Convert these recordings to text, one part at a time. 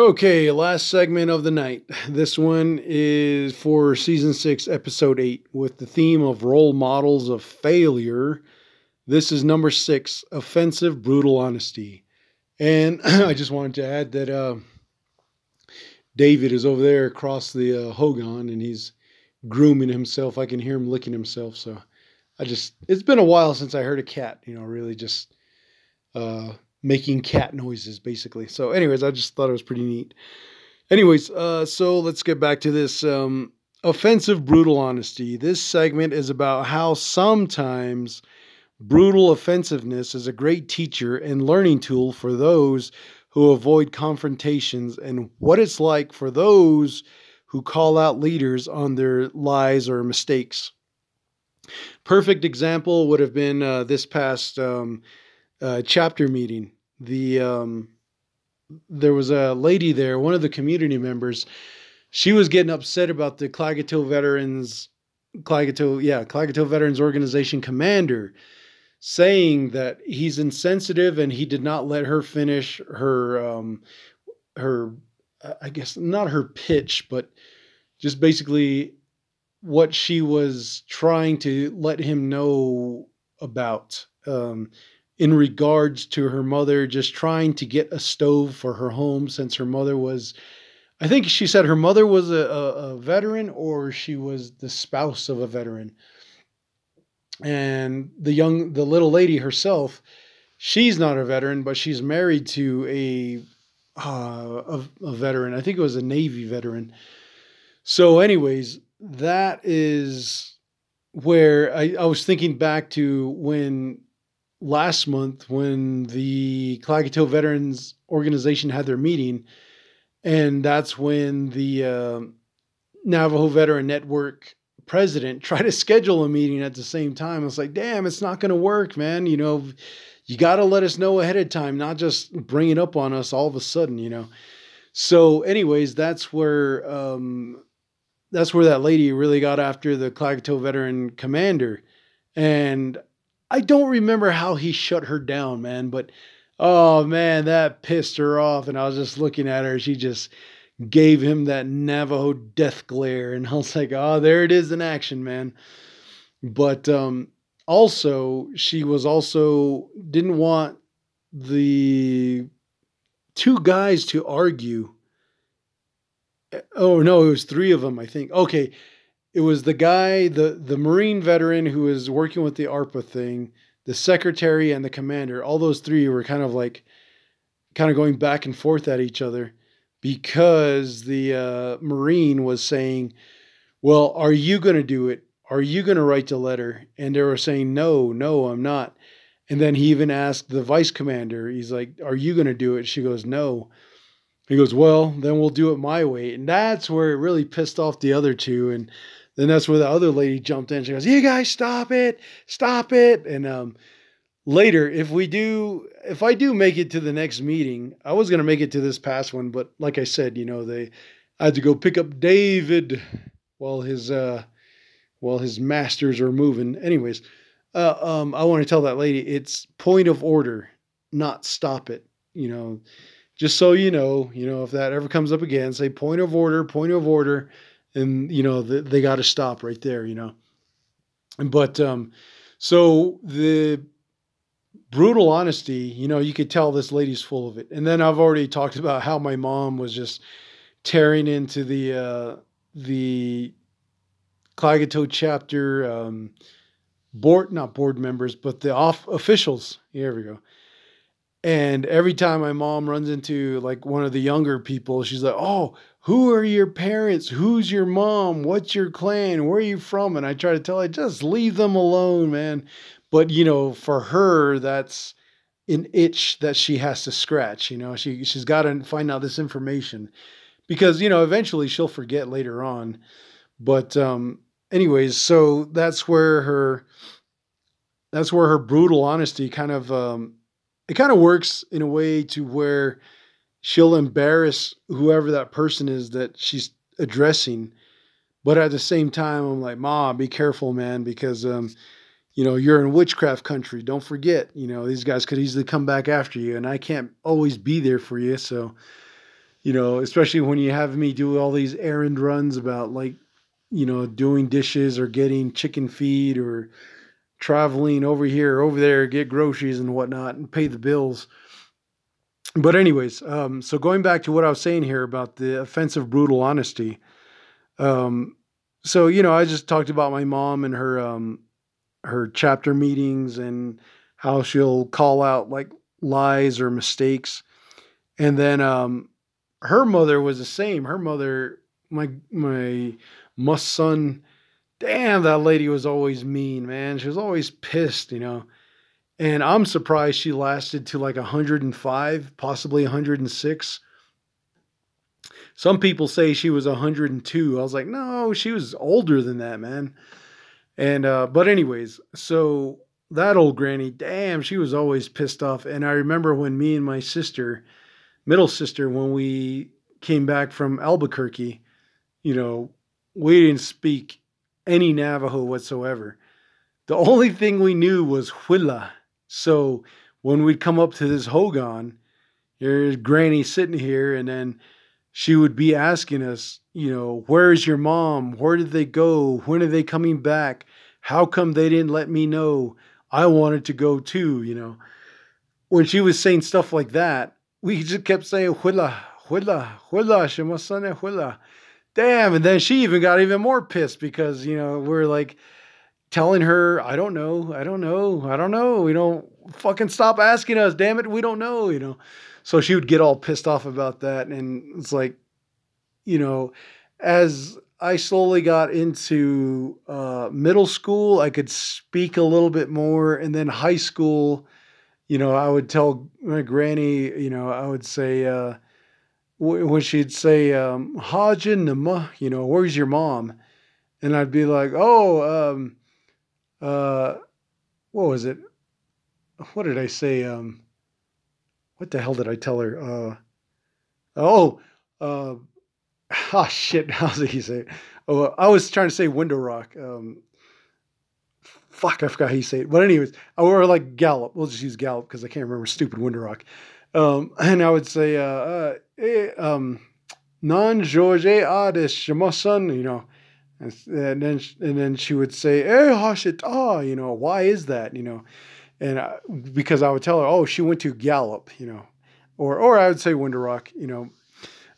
Okay, last segment of the night. This one is for season six, episode eight, with the theme of role models of failure. This is number six offensive, brutal honesty. And I just wanted to add that uh, David is over there across the uh, Hogan and he's grooming himself. I can hear him licking himself. So I just, it's been a while since I heard a cat, you know, really just uh, making cat noises, basically. So, anyways, I just thought it was pretty neat. Anyways, uh, so let's get back to this um, offensive, brutal honesty. This segment is about how sometimes brutal offensiveness is a great teacher and learning tool for those who avoid confrontations and what it's like for those who call out leaders on their lies or mistakes. Perfect example would have been uh, this past um, uh, chapter meeting. The um, there was a lady there, one of the community members. She was getting upset about the Klagetoh Veterans, Klagetoh, yeah, Klagetoh Veterans Organization commander, saying that he's insensitive and he did not let her finish her, um, her, I guess not her pitch, but just basically what she was trying to let him know about. Um, in regards to her mother just trying to get a stove for her home since her mother was I think she said her mother was a, a, veteran or she was the spouse of a veteran. And the young the little lady herself, she's not a veteran, but she's married to a uh, a, a veteran. I think it was a Navy veteran. So, anyways, that is where I, I was thinking back to when last month when the Klagetoh Veterans Organization had their meeting, and that's when the uh, Navajo Veteran Network president tried to schedule a meeting at the same time. I was like, damn, it's not going to work, man. You know, you got to let us know ahead of time, not just bring it up on us all of a sudden, you know. So, anyways, that's where um, that's where that lady really got after the Klagetoh veteran commander, and I don't remember how he shut her down, man, but oh man, that pissed her off. And I was just looking at her. She just gave him that Navajo death glare. And I was like, oh, there it is in action, man. But um, also, she was also didn't want the two guys to argue. Oh, no, it was three of them, I think. Okay it was the guy, the the Marine veteran who was working with the ARPA thing, the secretary and the commander. All those three were kind of like, kind of going back and forth at each other, because the uh, Marine was saying, "Well, are you going to do it? Are you going to write the letter?" And they were saying, "No, no, I'm not." And then he even asked the vice commander, he's like, Are you going to do it? She goes, No. He goes, Well, then we'll do it my way. And that's where it really pissed off the other two. And then that's where the other lady jumped in. She goes, "You guys, stop it! Stop it!" And um, later, if we do, if I do make it to the next meeting, I was gonna make it to this past one, but like I said, you know, they I had to go pick up David while his uh, while his masters are moving. Anyways, uh, um, I want to tell that lady it's point of order, not stop it. You know, just so you know, you know, if that ever comes up again, say point of order, point of order and you know the, they got to stop right there you know? But um so the brutal honesty you know you could tell this lady's full of it. And then i've already talked about how my mom was just tearing into the uh the Klagetoh chapter um board not board members but the off officials. Here we go. And every time my mom runs into like one of the younger people, she's like, "Oh, who are your parents? Who's your mom? What's your clan? Where are you from?" And I try to tell her, "Just leave them alone, man." But you know, for her, that's an itch that she has to scratch. You know, she she's got to find out this information because you know eventually she'll forget later on. But um, anyways, so that's where her that's where her brutal honesty kind of um, it kind of works in a way to where she'll embarrass whoever that person is that she's addressing. But at the same time, I'm like, Ma, be careful, man, because um, you know, you're in witchcraft country. Don't forget, you know, these guys could easily come back after you, and I can't always be there for you. So you know, especially when you have me do all these errand runs about like, you know, doing dishes or getting chicken feed or traveling over here, over there, get groceries and whatnot and pay the bills. But anyways, um, so going back to what I was saying here about the offensive brutal honesty. Um, so you know, I just talked about my mom and her um, her chapter meetings and how she'll call out like lies or mistakes, and then um, her mother was the same. Her mother, my my must son, damn, that lady was always mean, man. She was always pissed, you know. And I'm surprised she lasted to like 105, possibly 106. Some people say she was 102. I was like, no, she was older than that, man. And uh, but anyways, so that old granny, damn, she was always pissed off. And I remember when me and my sister, middle sister, when we came back from Albuquerque, you know, we didn't speak any Navajo whatsoever. The only thing we knew was Huila. So when we'd come up to this Hogan, here's Granny sitting here, and then she would be asking us, you know, where's your mom? Where did they go? When are they coming back? How come they didn't let me know? I wanted to go too, you know. When she was saying stuff like that, we just kept saying, Huila, Huila, Huila, Shemasane, Huila. Damn. And then she even got even more pissed because, you know, we're like telling her, I don't know, I don't know, I don't know. We don't fucking stop asking us. Damn it, we don't know, you know so she would get all pissed off about that and it's like you know as i slowly got into uh, middle school i could speak a little bit more and then high school you know i would tell my granny you know i would say uh, when she'd say um, hajin you know where's your mom and i'd be like oh um, uh, what was it what did i say um, what the hell did I tell her? Uh, oh, uh, oh shit! How's he say? Oh, I was trying to say window rock. Um, fuck, I forgot how you say it. But anyways, I or like Gallup. We'll just use Gallup because I can't remember stupid window rock. Um, and I would say, uh, uh, eh, um, non George Adis son, you know. And, and then and then she would say, "Eh, ah," you know. Why is that? You know and I, because I would tell her, oh, she went to Gallup, you know, or or I would say Rock, you know.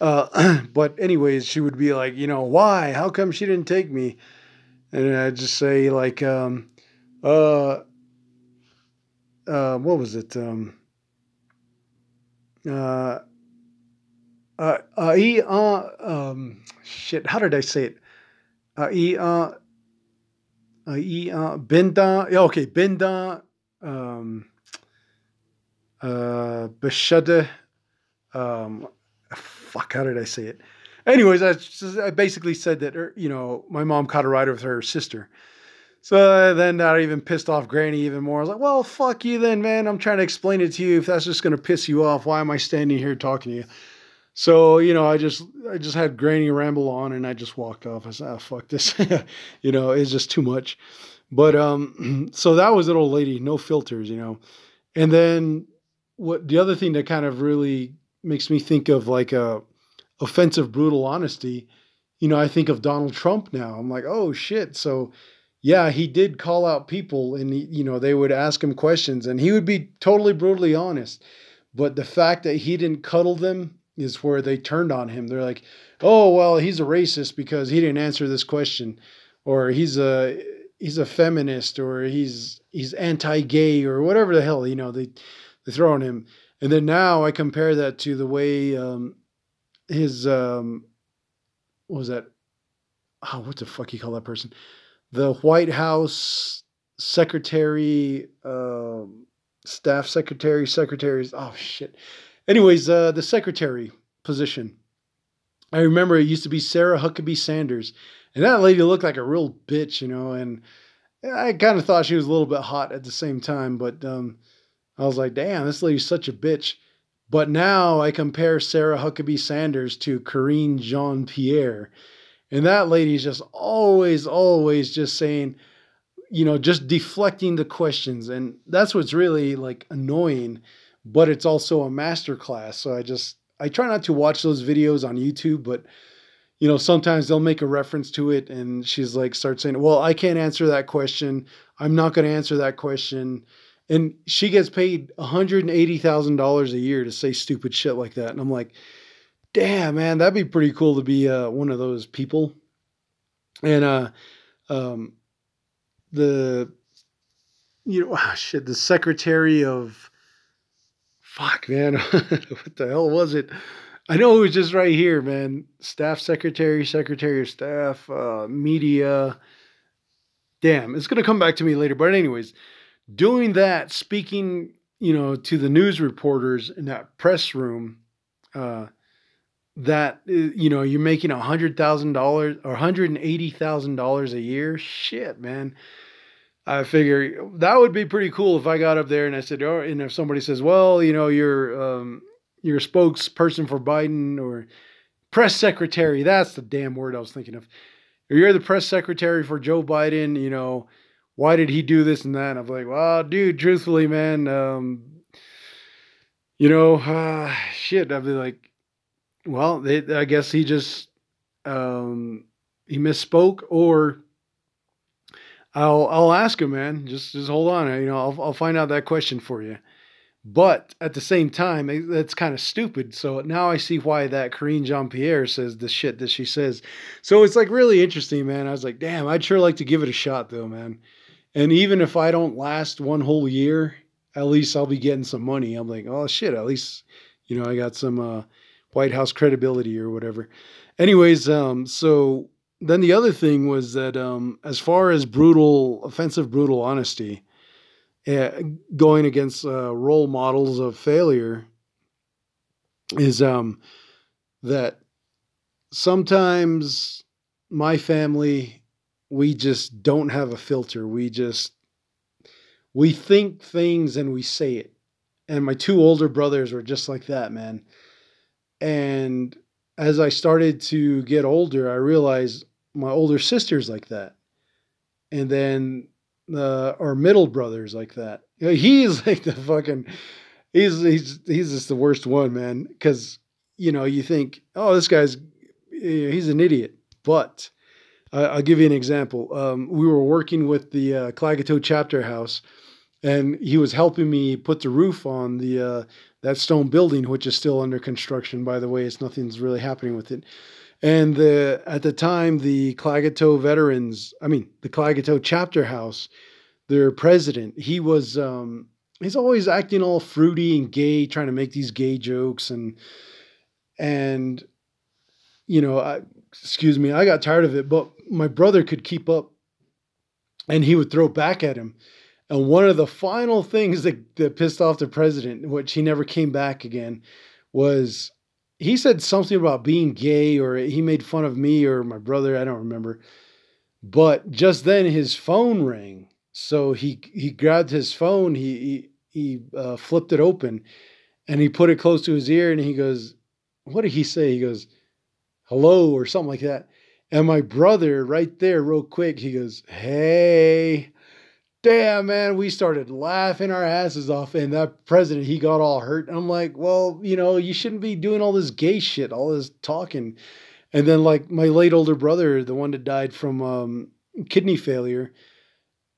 Uh, but anyways, she would be like, you know, why? How come she didn't take me? And I'd just say like, um, uh, uh, what was it? Um, uh, uh, uh, uh, um, shit, how did I say it? Uh, uh, uh, uh, Binda, yeah, okay, Binda, um, uh, Beshada. Um, fuck, how did I say it? Anyways, I, just, I basically said that, er, you know, my mom caught a ride with her sister. So then that even pissed off Granny even more. I was like, well, fuck you then, man. I'm trying to explain it to you. If that's just going to piss you off, why am I standing here talking to you? So, you know, I just I just had Granny ramble on and I just walked off. I said, oh, fuck this. you know, it's just too much. But um, so that was an old lady, no filters, you know. And then what the other thing that kind of really makes me think of like a offensive, brutal honesty, you know, I think of Donald Trump now. I'm like, oh shit. So yeah, he did call out people and he, you know, they would ask him questions and he would be totally brutally honest. But the fact that he didn't cuddle them is where they turned on him. They're like, oh, well, he's a racist because he didn't answer this question. Or he's a he's a feminist or he's he's anti-gay or whatever the hell you know they they throw on him and then now i compare that to the way um, his um, what was that oh what the fuck you call that person the white house secretary uh, staff secretary secretaries oh shit anyways uh, the secretary position i remember it used to be sarah huckabee sanders and that lady looked like a real bitch, you know, and I kind of thought she was a little bit hot at the same time, but um, I was like, damn, this lady's such a bitch. But now I compare Sarah Huckabee Sanders to Karine Jean Pierre. And that lady's just always, always just saying, you know, just deflecting the questions. And that's what's really like annoying, but it's also a master class. So I just, I try not to watch those videos on YouTube, but you know, sometimes they'll make a reference to it and she's like, start saying, Well, I can't answer that question. I'm not going to answer that question. And she gets paid $180,000 a year to say stupid shit like that. And I'm like, damn, man, that'd be pretty cool to be uh, one of those people. And uh, um, the, you know, oh, shit, the secretary of, fuck, man, what the hell was it? I know it was just right here, man. Staff secretary, secretary of staff, uh, media. Damn, it's gonna come back to me later. But anyways, doing that, speaking, you know, to the news reporters in that press room, uh, that uh, you know you're making a hundred thousand dollars or hundred and eighty thousand dollars a year. Shit, man. I figure that would be pretty cool if I got up there and I said, oh, and if somebody says, well, you know, you're um, you're spokesperson for Biden or press secretary. That's the damn word I was thinking of. You're the press secretary for Joe Biden. You know, why did he do this and that? And I'm like, well, dude, truthfully, man, um, you know, uh, shit. I'd be like, well, they, I guess he just um, he misspoke, or I'll I'll ask him, man. Just just hold on. You know, I'll I'll find out that question for you. But at the same time, that's kind of stupid. So now I see why that Karine Jean Pierre says the shit that she says. So it's like really interesting, man. I was like, damn, I'd sure like to give it a shot though, man. And even if I don't last one whole year, at least I'll be getting some money. I'm like, oh shit, at least, you know, I got some uh, White House credibility or whatever. Anyways, um, so then the other thing was that um, as far as brutal, offensive, brutal honesty, uh, going against uh, role models of failure is um, that sometimes my family we just don't have a filter. We just we think things and we say it. And my two older brothers were just like that man. And as i started to get older i realized my older sister's like that and then uh, our middle brothers like that. You know, he's like the fucking he's he's he's just the worst one, man. Because you know you think, oh, this guy's he's an idiot, but I'll give you an example. Um, we were working with the uh, Klagetoh chapter house, and he was helping me put the roof on the uh, that stone building, which is still under construction. By the way, it's nothing's really happening with it. And the at the time, the Klagetoh veterans, I mean, the Klagetoh chapter house, their president, he was um, he's always acting all fruity and gay, trying to make these gay jokes and and you know, I, excuse me, I got tired of it, but my brother could keep up, and he would throw back at him. And one of the final things that, that pissed off the president, which he never came back again, was he said something about being gay or he made fun of me or my brother i don't remember. But just then his phone rang. So he he grabbed his phone he he, he uh, flipped it open and he put it close to his ear and he goes what did he say? He goes hello or something like that. And my brother right there real quick he goes hey damn man we started laughing our asses off and that president he got all hurt. And i'm like well you know you shouldn't be doing all this gay shit all this talking. And then like my late older brother the one that died from um, kidney failure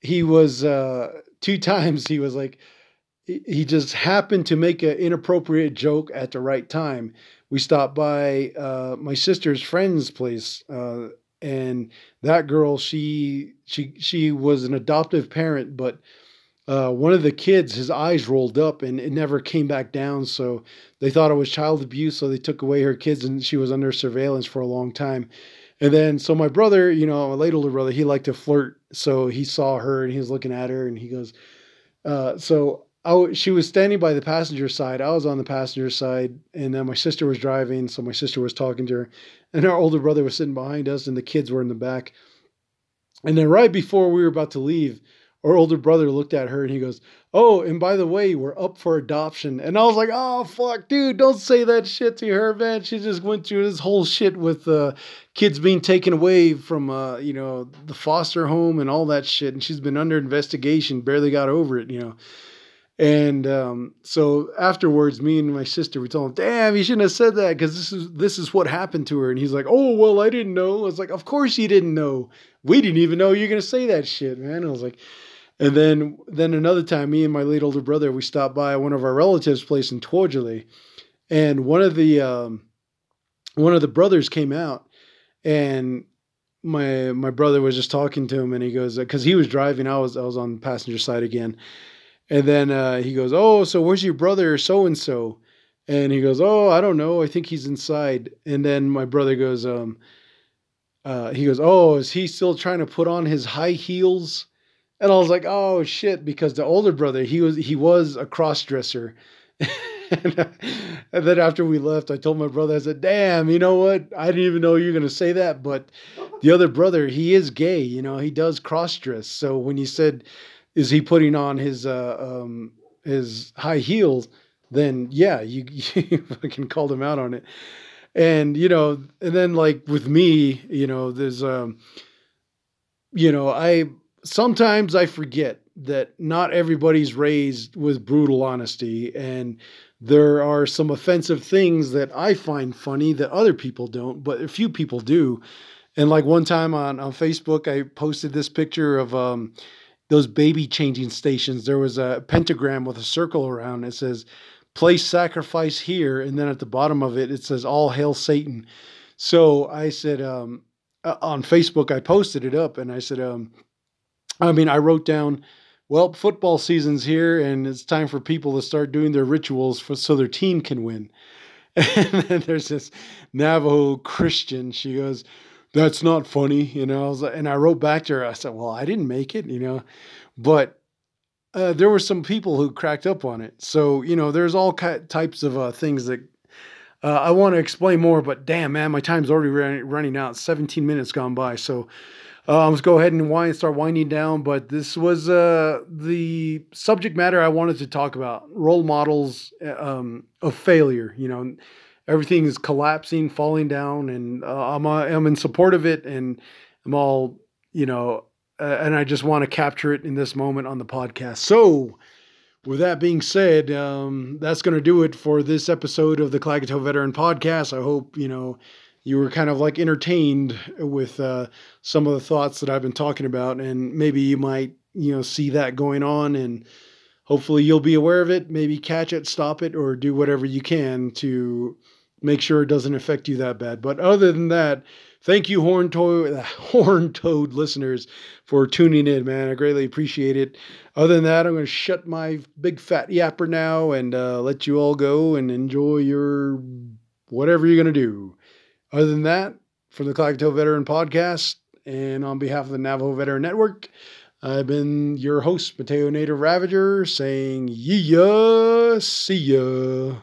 he was uh, two times he was like he just happened to make an inappropriate joke at the right time. We stopped by uh, my sister's friend's place uh, and that girl she she she was an adoptive parent but uh, one of the kids his eyes rolled up and it never came back down so they thought it was child abuse so they took away her kids and she was under surveillance for a long time. And then so my brother you know my late older brother he liked to flirt so he saw her and he was looking at her and he goes uh, so I, she was standing by the passenger side. I was on the passenger side, and then my sister was driving. So my sister was talking to her, and our older brother was sitting behind us, and the kids were in the back. And then right before we were about to leave, our older brother looked at her and he goes, "Oh, and by the way, we're up for adoption." And I was like, "Oh fuck, dude, don't say that shit to her, man. She just went through this whole shit with uh, kids being taken away from, uh, you know, the foster home and all that shit, and she's been under investigation, barely got over it, you know." And um, so afterwards, me and my sister we told him, "Damn, you shouldn't have said that because this is this is what happened to her." And he's like, "Oh well, I didn't know." I was like, "Of course you didn't know. We didn't even know you're gonna say that shit, man." I was like, and then then another time, me and my late older brother we stopped by one of our relatives' place in Torgele, and one of the um, one of the brothers came out, and my my brother was just talking to him, and he goes because he was driving, I was I was on the passenger side again and then uh, he goes, "Oh, so where's your brother, so and so?" And he goes, "Oh, I don't know. I think he's inside." And then my brother goes, um, uh, he goes, "Oh, is he still trying to put on his high heels?" And I was like, "Oh shit!" Because the older brother, he was he was a cross dresser. and, uh, and then after we left, I told my brother, I said, "Damn, you know what? I didn't even know you were gonna say that." But the other brother, he is gay. You know, he does cross dress. So when you said is he putting on his uh, um, his high heels, then yeah, you, you fucking called him out on it. And you know, and then like with me, you know, there's um, you know, I sometimes I forget that not everybody's raised with brutal honesty and there are some offensive things that I find funny that other people don't, but a few people do. And like one time on, on Facebook, I posted this picture of um, those baby changing stations, there was a pentagram with a circle around. It says, place sacrifice here. And then at the bottom of it, it says, all hail Satan. So I said, um, uh, on Facebook, I posted it up and I said, um, I mean, I wrote down, well, football season's here and it's time for people to start doing their rituals for, so their team can win. And then there's this Navajo Christian. She goes, that's not funny, you know. I was and I wrote back to her. I said, well, I didn't make it, you know, but uh, there were some people who cracked up on it. So you know, there's all types of uh, things that uh, I want to explain more. But damn, man, my time's already running out. 17 minutes gone by. So uh, let's go ahead and wind, start winding down. But this was uh, the subject matter I wanted to talk about: role models uh, um, of failure. You know everything is collapsing, falling down, and uh, I'm uh, I'm in support of it, and I'm all you know, uh, and I just want to capture it in this moment on the podcast. So, with that being said, um, that's going to do it for this episode of the Klagetoh Veteran Podcast. I hope you know you were kind of like entertained with uh, some of the thoughts that I've been talking about, and maybe you might you know see that going on and hopefully you'll be aware of it maybe catch it stop it or do whatever you can to make sure it doesn't affect you that bad. But other than that, thank you, horn toad, horn toad listeners, for tuning in, man. I greatly appreciate it. Other than that, I'm going to shut my big fat yapper now and uh, let you all go and enjoy your whatever you're going to do. Other than that, from the Klagetoh Veteran Podcast and on behalf of the Navajo Veteran Network, I've been your host, Mateo Native Ravager, saying, yeah, see ya.